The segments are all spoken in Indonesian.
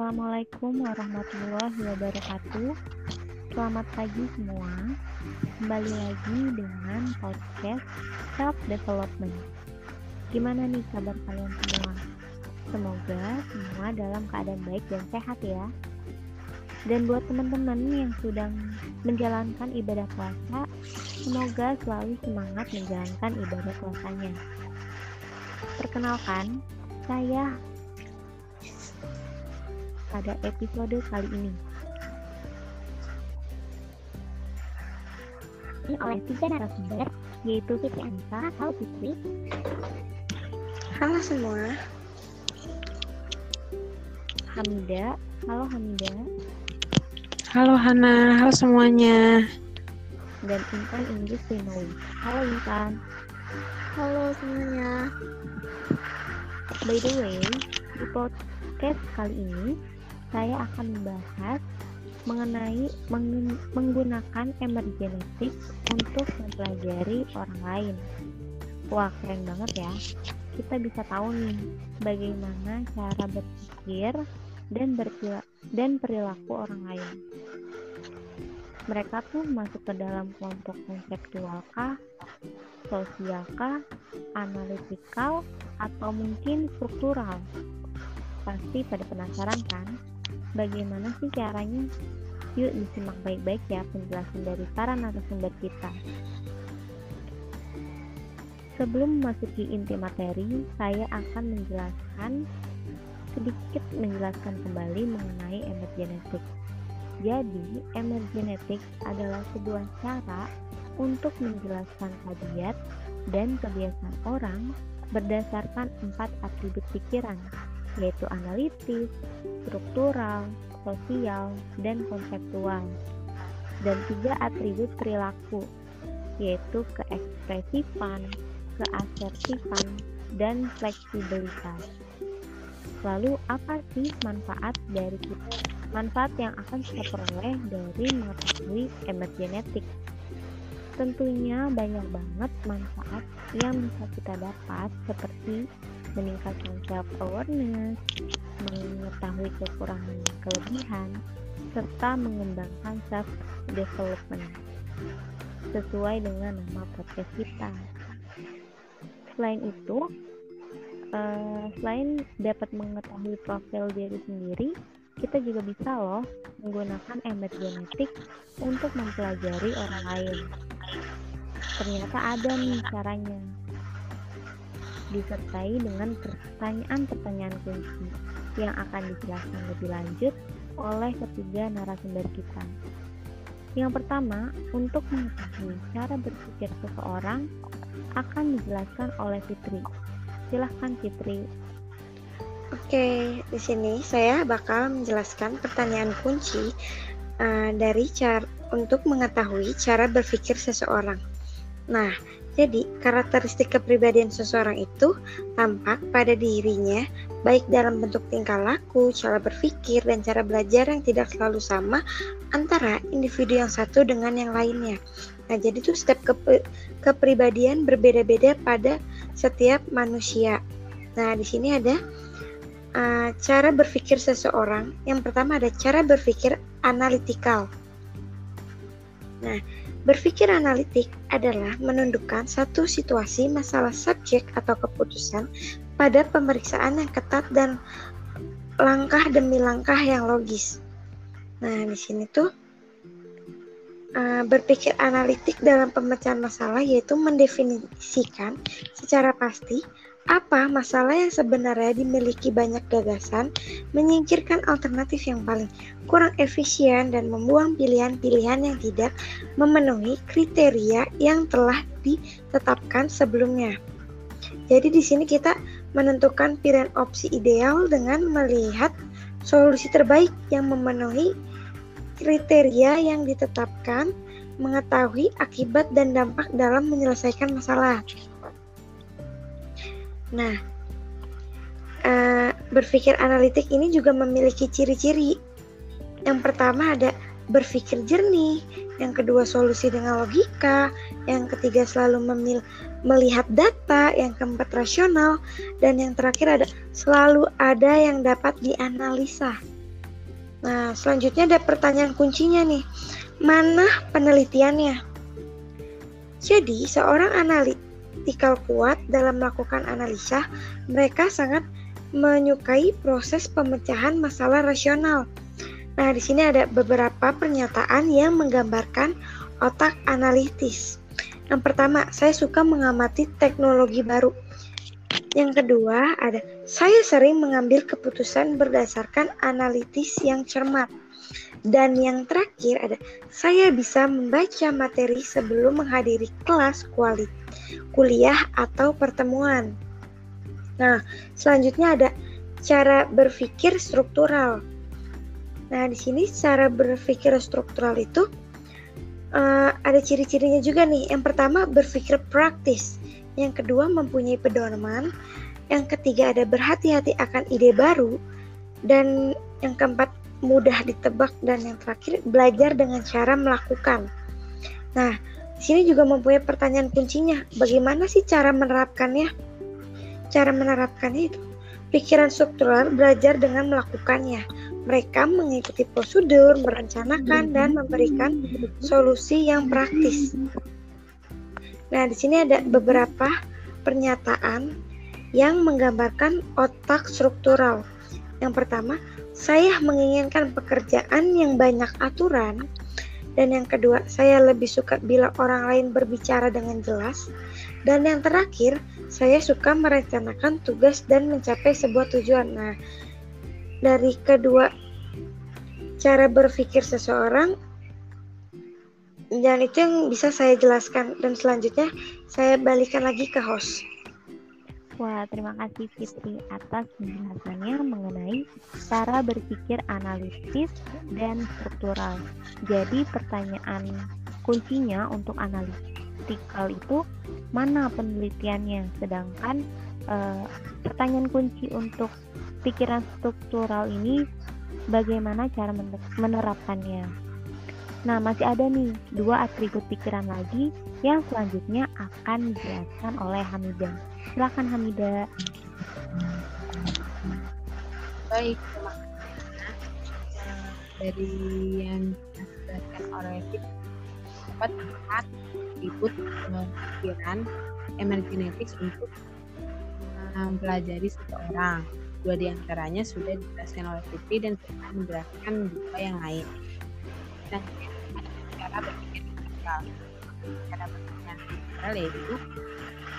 Assalamualaikum warahmatullahi wabarakatuh. Selamat pagi semua. Kembali lagi dengan podcast Self Development. Gimana nih kabar kalian semua? Semoga semua dalam keadaan baik dan sehat ya. Dan buat teman-teman yang sedang menjalankan ibadah puasa, semoga selalu semangat menjalankan ibadah puasanya. Perkenalkan, saya pada episode kali ini. Ini oleh tiga narasumber, yaitu Fitri Anissa, Halo Fitri. Halo semua. Hamida, halo Hamida. Halo Hana, halo semuanya. Dan Intan Inggris Rinowi. Halo Intan. Halo semuanya. By the way, di podcast kali ini saya akan membahas mengenai meng menggunakan emergenetik untuk mempelajari orang lain. Wah, keren banget ya. Kita bisa tahu nih bagaimana cara berpikir dan dan perilaku orang lain. Mereka tuh masuk ke dalam kelompok konseptual kah, sosial kah, analitikal, atau mungkin struktural. Pasti pada penasaran kan? Bagaimana sih caranya? Yuk disimak baik-baik ya penjelasan dari para narasumber kita. Sebelum memasuki inti materi, saya akan menjelaskan sedikit menjelaskan kembali mengenai emergenetik. Jadi, emergenetik adalah sebuah cara untuk menjelaskan tabiat dan kebiasaan orang berdasarkan empat atribut pikiran, yaitu analitis, struktural, sosial, dan konseptual. Dan tiga atribut perilaku, yaitu keekspresifan, keasertifan, dan fleksibilitas. Lalu apa sih manfaat dari kita? Manfaat yang akan kita peroleh dari mengetahui emergenetik. Tentunya banyak banget manfaat yang bisa kita dapat seperti meningkatkan self awareness, mengetahui kekurangan dan kelebihan, serta mengembangkan self development sesuai dengan nama podcast kita. Selain itu, uh, selain dapat mengetahui profil diri sendiri, kita juga bisa loh menggunakan emergenetik untuk mempelajari orang lain. Ternyata ada nih caranya. Disertai dengan pertanyaan-pertanyaan kunci yang akan dijelaskan lebih lanjut oleh ketiga narasumber kita. Yang pertama, untuk mengetahui cara berpikir seseorang akan dijelaskan oleh Fitri. Silahkan Fitri. Oke, di sini saya bakal menjelaskan pertanyaan kunci uh, dari cara untuk mengetahui cara berpikir seseorang. Nah, jadi karakteristik kepribadian seseorang itu tampak pada dirinya baik dalam bentuk tingkah laku, cara berpikir, dan cara belajar yang tidak selalu sama antara individu yang satu dengan yang lainnya. Nah, jadi itu step ke kepribadian berbeda-beda pada setiap manusia. Nah, di sini ada uh, cara berpikir seseorang. Yang pertama ada cara berpikir analitikal. Nah, berpikir analitik adalah menundukkan satu situasi masalah subjek atau keputusan pada pemeriksaan yang ketat dan langkah demi langkah yang logis. Nah, di sini tuh uh, berpikir analitik dalam pemecahan masalah yaitu mendefinisikan secara pasti apa masalah yang sebenarnya dimiliki banyak gagasan, menyingkirkan alternatif yang paling kurang efisien dan membuang pilihan-pilihan yang tidak memenuhi kriteria yang telah ditetapkan sebelumnya. Jadi di sini kita menentukan pilihan opsi ideal dengan melihat solusi terbaik yang memenuhi kriteria yang ditetapkan, mengetahui akibat dan dampak dalam menyelesaikan masalah. Nah, uh, berpikir analitik ini juga memiliki ciri-ciri. Yang pertama ada berpikir jernih, yang kedua solusi dengan logika, yang ketiga selalu memil melihat data, yang keempat rasional, dan yang terakhir ada selalu ada yang dapat dianalisa. Nah, selanjutnya ada pertanyaan kuncinya nih. Mana penelitiannya? Jadi, seorang analitikal kuat dalam melakukan analisa, mereka sangat menyukai proses pemecahan masalah rasional. Nah, di sini ada beberapa pernyataan yang menggambarkan otak analitis. Yang pertama, saya suka mengamati teknologi baru. Yang kedua, ada saya sering mengambil keputusan berdasarkan analitis yang cermat. Dan yang terakhir ada saya bisa membaca materi sebelum menghadiri kelas kuali, kuliah atau pertemuan. Nah, selanjutnya ada cara berpikir struktural. Nah, di sini cara berpikir struktural itu uh, ada ciri-cirinya juga nih. Yang pertama berpikir praktis, yang kedua mempunyai pedoman, yang ketiga ada berhati-hati akan ide baru, dan yang keempat mudah ditebak dan yang terakhir belajar dengan cara melakukan. Nah, sini juga mempunyai pertanyaan kuncinya, bagaimana sih cara menerapkannya? Cara menerapkannya itu pikiran struktural belajar dengan melakukannya. Mereka mengikuti prosedur, merencanakan dan memberikan solusi yang praktis. Nah, di sini ada beberapa pernyataan yang menggambarkan otak struktural. Yang pertama, saya menginginkan pekerjaan yang banyak aturan. Dan yang kedua, saya lebih suka bila orang lain berbicara dengan jelas. Dan yang terakhir, saya suka merencanakan tugas dan mencapai sebuah tujuan. Nah, dari kedua cara berpikir seseorang, dan itu yang bisa saya jelaskan. Dan selanjutnya, saya balikan lagi ke host. Wah, terima kasih Fitri atas penjelasannya mengenai cara berpikir analitis dan struktural. Jadi pertanyaan kuncinya untuk analitikal itu mana penelitiannya, sedangkan eh, pertanyaan kunci untuk pikiran struktural ini bagaimana cara menerapkannya. Nah, masih ada nih dua atribut pikiran lagi yang selanjutnya akan dijelaskan oleh Hamidah. Silakan Hamida. Baik, terima kasih. Dari yang dijelaskan oleh dapat melihat ribut pikiran emergenetik untuk mempelajari seseorang. Dua di antaranya sudah dijelaskan oleh Fitri dan kita menjelaskan dua yang lain. Dan cara berpikir netral. Cara berpikir netral yaitu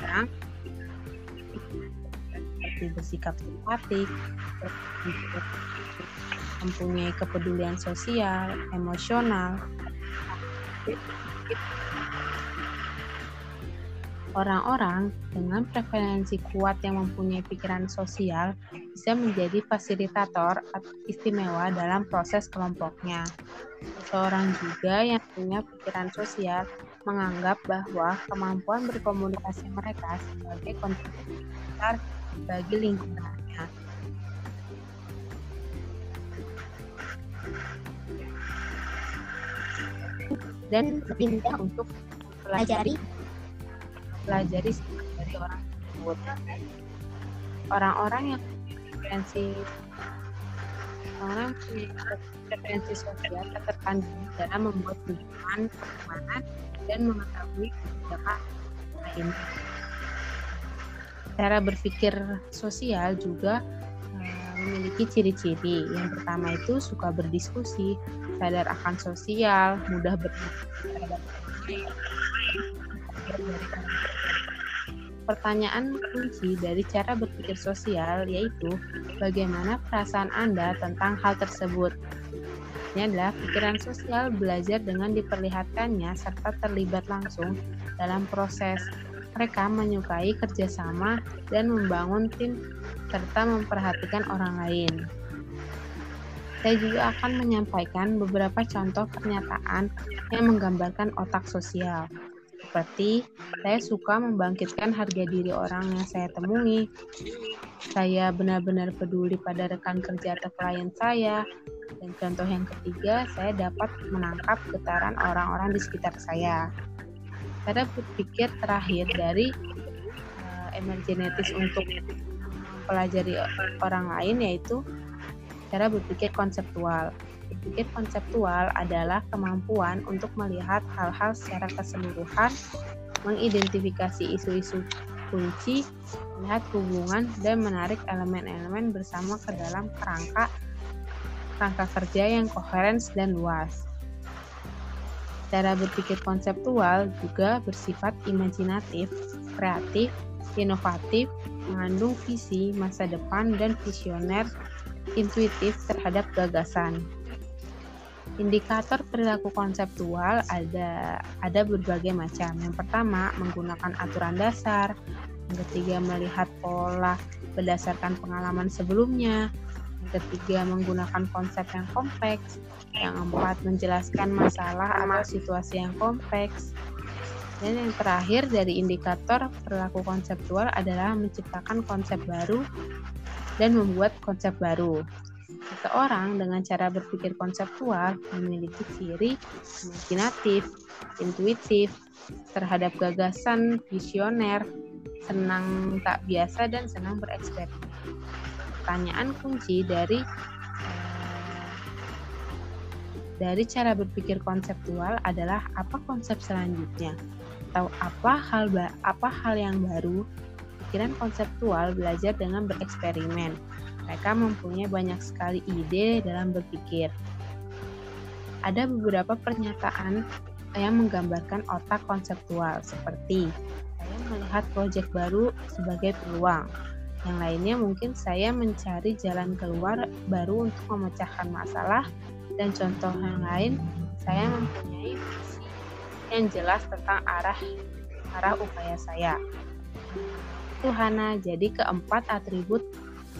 orang seperti bersikap simpatik, mempunyai kepedulian sosial, emosional. Orang-orang dengan preferensi kuat yang mempunyai pikiran sosial bisa menjadi fasilitator istimewa dalam proses kelompoknya. Seseorang juga yang punya pikiran sosial menganggap bahwa kemampuan berkomunikasi mereka sebagai kontribusi besar bagi lingkungannya. Dan pindah untuk pelajari pelajari dari orang tersebut. Orang-orang yang preferensi orang punya preferensi sosial tertekan dalam membuat hubungan pertemanan dan mengetahui kebijakan lain cara berpikir sosial juga uh, memiliki ciri-ciri. Yang pertama itu suka berdiskusi, sadar akan sosial, mudah berdiskusi Pertanyaan kunci dari cara berpikir sosial yaitu bagaimana perasaan Anda tentang hal tersebut. Ini adalah pikiran sosial belajar dengan diperlihatkannya serta terlibat langsung dalam proses mereka menyukai kerjasama dan membangun tim serta memperhatikan orang lain. Saya juga akan menyampaikan beberapa contoh pernyataan yang menggambarkan otak sosial. Seperti, saya suka membangkitkan harga diri orang yang saya temui. Saya benar-benar peduli pada rekan kerja atau klien saya. Dan contoh yang ketiga, saya dapat menangkap getaran orang-orang di sekitar saya cara berpikir terakhir dari uh, emergenetis untuk mempelajari orang lain yaitu cara berpikir konseptual. Berpikir konseptual adalah kemampuan untuk melihat hal-hal secara keseluruhan, mengidentifikasi isu-isu kunci, melihat hubungan, dan menarik elemen-elemen bersama ke dalam kerangka rangka kerja yang koheren dan luas. Cara berpikir konseptual juga bersifat imajinatif, kreatif, inovatif, mengandung visi masa depan dan visioner intuitif terhadap gagasan. Indikator perilaku konseptual ada ada berbagai macam. Yang pertama, menggunakan aturan dasar. Yang ketiga, melihat pola berdasarkan pengalaman sebelumnya. Yang ketiga, menggunakan konsep yang kompleks. Yang keempat, menjelaskan masalah atau situasi yang kompleks. Dan yang terakhir dari indikator perilaku konseptual adalah menciptakan konsep baru dan membuat konsep baru. Seseorang dengan cara berpikir konseptual memiliki ciri imajinatif, intuitif, terhadap gagasan visioner, senang tak biasa dan senang bereksperimen. Pertanyaan kunci dari eh, dari cara berpikir konseptual adalah apa konsep selanjutnya atau apa hal apa hal yang baru pikiran konseptual belajar dengan bereksperimen. Mereka mempunyai banyak sekali ide dalam berpikir. Ada beberapa pernyataan yang menggambarkan otak konseptual, seperti saya melihat proyek baru sebagai peluang. Yang lainnya mungkin saya mencari jalan keluar baru untuk memecahkan masalah, dan contoh yang lain, saya mempunyai visi yang jelas tentang arah arah upaya saya. Tuhana. Jadi keempat atribut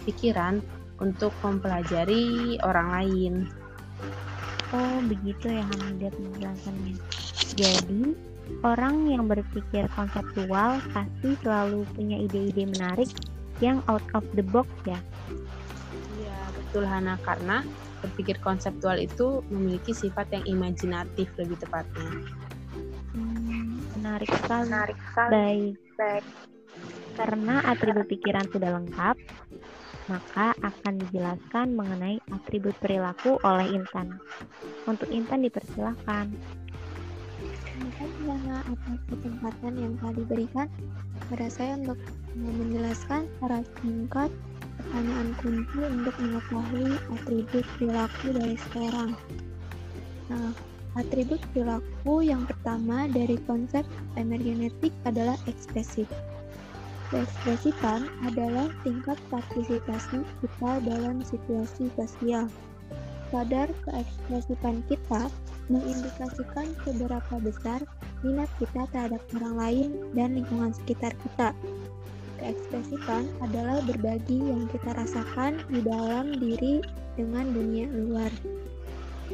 pikiran untuk mempelajari orang lain. Oh, begitu ya Hamidat menjelaskannya. Jadi, orang yang berpikir konseptual pasti selalu punya ide-ide menarik yang out of the box ya. Iya, betul Hana karena berpikir konseptual itu memiliki sifat yang imajinatif lebih tepatnya. Hmm, menarik sekali. Menarik sekali. Baik. Baik. Karena atribut pikiran sudah lengkap, maka akan dijelaskan mengenai atribut perilaku oleh Intan. Untuk Intan dipersilahkan. Terima kasih atas kesempatan yang telah diberikan pada saya untuk menjelaskan secara singkat pertanyaan kunci untuk mengetahui atribut perilaku dari sekarang. Nah, atribut perilaku yang pertama dari konsep emergenetik adalah ekspresif. Keekspresitan adalah tingkat partisipasi kita dalam situasi sosial. Kadar keekspresitan kita mengindikasikan seberapa besar minat kita terhadap orang lain dan lingkungan sekitar kita. Keekspresitan adalah berbagi yang kita rasakan di dalam diri dengan dunia luar.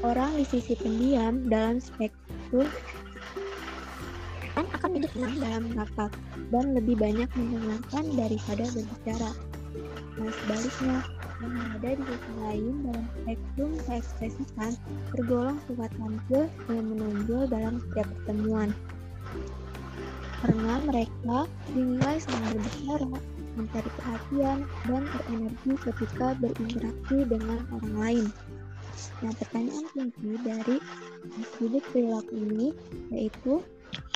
Orang di sisi pendiam dalam spektrum akan lebih tenang dalam rapat dan lebih banyak mendengarkan daripada berbicara. Nah, sebaliknya, yang ada di sisi lain dalam spektrum keekspresikan tergolong sifat tampil yang menonjol dalam setiap pertemuan. Karena mereka dinilai senang berbicara, mencari perhatian, dan berenergi ketika berinteraksi dengan orang lain. Nah, pertanyaan kunci dari atribut perilaku ini yaitu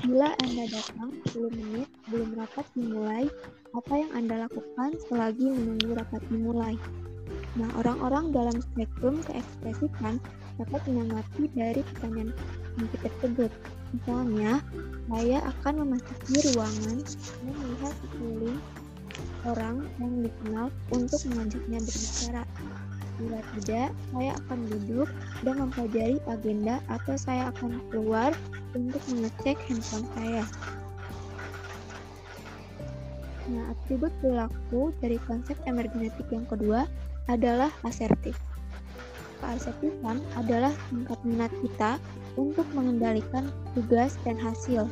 Bila Anda datang 10 menit sebelum rapat dimulai, apa yang Anda lakukan selagi menunggu rapat dimulai? Nah, orang-orang dalam spektrum keekspresikan dapat menanggapi dari pertanyaan kunci tersebut. Misalnya, saya akan memasuki ruangan dan melihat sekeliling orang yang dikenal untuk mengajaknya berbicara. Bila tidak, saya akan duduk dan mempelajari agenda atau saya akan keluar untuk mengecek handphone saya. Nah, atribut perilaku dari konsep emergenetik yang kedua adalah asertif. Keasertifan adalah tingkat minat kita untuk mengendalikan tugas dan hasil.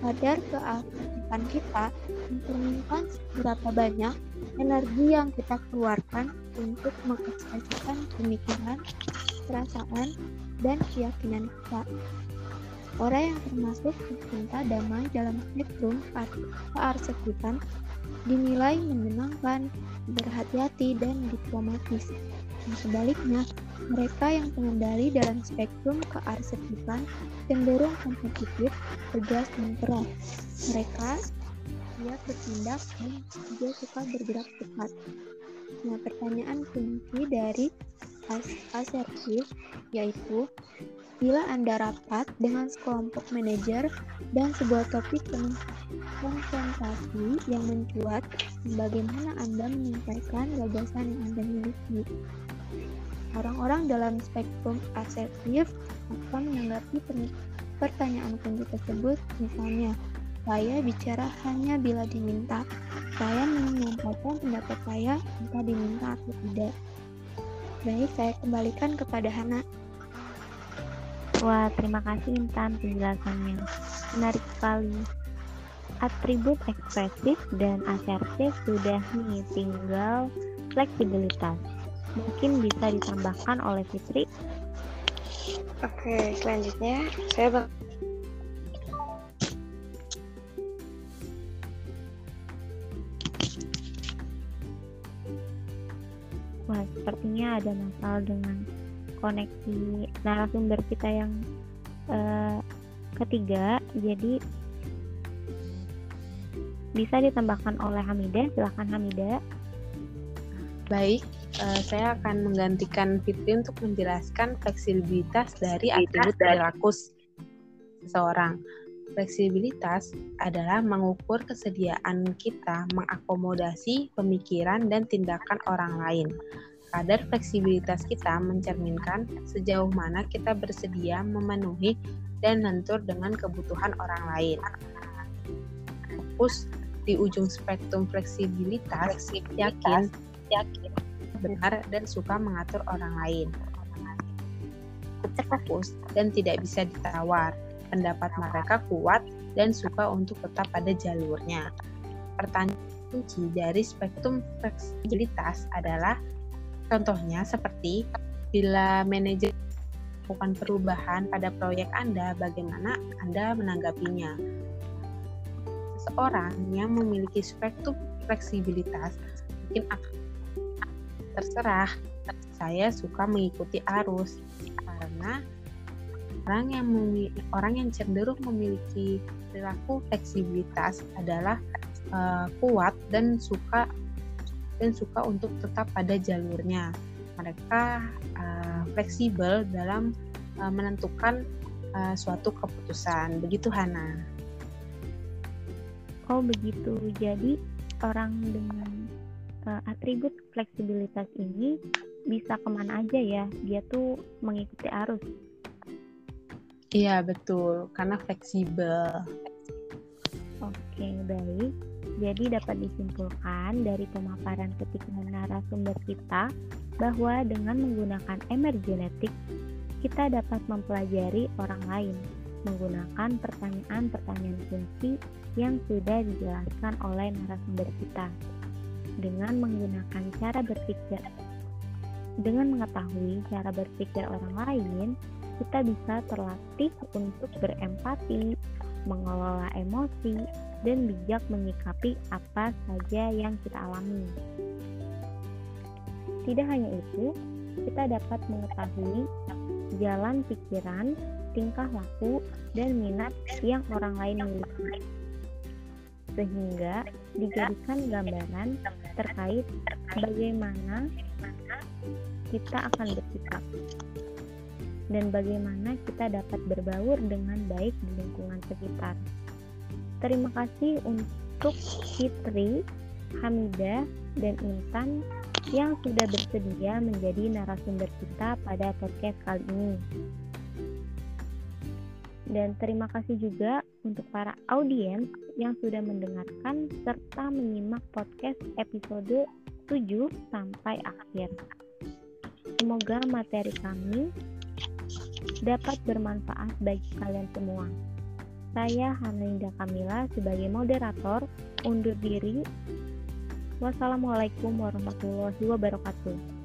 Kadar keasertifan kita mencerminkan seberapa banyak energi yang kita keluarkan untuk mengekspresikan pemikiran, perasaan, dan keyakinan kita. Orang yang termasuk pecinta damai dalam spektrum kearsipan dinilai menyenangkan, berhati-hati, dan diplomatis. Dan sebaliknya, mereka yang pengendali dalam spektrum kearsetipan cenderung kompetitif, tegas, dan keras. Mereka siap bertindak dan juga suka bergerak cepat. Nah, pertanyaan kunci dari as asertif yaitu bila Anda rapat dengan sekelompok manajer dan sebuah topik konfrontasi yang mencuat, bagaimana Anda menyampaikan gagasan yang Anda miliki. Orang-orang dalam spektrum asertif akan menanggapi pertanyaan kunci tersebut, misalnya, saya bicara hanya bila diminta. Saya menyampaikan pendapat saya entah diminta atau tidak. Baik, saya kembalikan kepada Hana. Wah, terima kasih Intan penjelasannya. Menarik sekali. Atribut ekspresif dan asertif sudah nih, tinggal fleksibilitas. Mungkin bisa ditambahkan oleh Fitri. Oke, selanjutnya saya bak Wah, sepertinya ada masalah dengan koneksi narasumber kita yang uh, ketiga. Jadi bisa ditambahkan oleh Hamida. Silahkan Hamida. Baik, uh, saya akan menggantikan Fitri untuk menjelaskan fleksibilitas dari atribut perilaku seseorang. Fleksibilitas adalah mengukur kesediaan kita mengakomodasi pemikiran dan tindakan orang lain. Kadar fleksibilitas kita mencerminkan sejauh mana kita bersedia memenuhi dan lentur dengan kebutuhan orang lain. Fokus di ujung spektrum fleksibilitas, yakin, yakin benar dan suka mengatur orang lain. Fokus dan tidak bisa ditawar pendapat mereka kuat dan suka untuk tetap pada jalurnya. Pertanyaan kunci dari spektrum fleksibilitas adalah contohnya seperti bila manajer melakukan perubahan pada proyek Anda, bagaimana Anda menanggapinya? Seseorang yang memiliki spektrum fleksibilitas mungkin akan terserah. Saya suka mengikuti arus karena orang yang orang yang cenderung memiliki perilaku fleksibilitas adalah uh, kuat dan suka dan suka untuk tetap pada jalurnya. Mereka uh, fleksibel dalam uh, menentukan uh, suatu keputusan. Begitu Hana. Oh begitu. Jadi orang dengan uh, atribut fleksibilitas ini bisa ke mana aja ya? Dia tuh mengikuti arus Iya betul, karena fleksibel. Oke baik. Jadi dapat disimpulkan dari pemaparan ketiga narasumber kita bahwa dengan menggunakan emergenetik kita dapat mempelajari orang lain menggunakan pertanyaan-pertanyaan kunci yang sudah dijelaskan oleh narasumber kita. Dengan menggunakan cara berpikir dengan mengetahui cara berpikir orang lain, kita bisa terlatih untuk berempati, mengelola emosi, dan bijak menyikapi apa saja yang kita alami. Tidak hanya itu, kita dapat mengetahui jalan pikiran, tingkah laku, dan minat yang orang lain miliki. Sehingga dijadikan gambaran terkait bagaimana kita akan dan bagaimana kita dapat berbaur dengan baik di lingkungan sekitar. Terima kasih untuk Fitri, Hamida, dan Intan yang sudah bersedia menjadi narasumber kita pada podcast kali ini. Dan terima kasih juga untuk para audiens yang sudah mendengarkan serta menyimak podcast episode 7 sampai akhir. Semoga materi kami dapat bermanfaat bagi kalian semua. Saya Hanalinda Kamila sebagai moderator undur diri. Wassalamualaikum warahmatullahi wabarakatuh.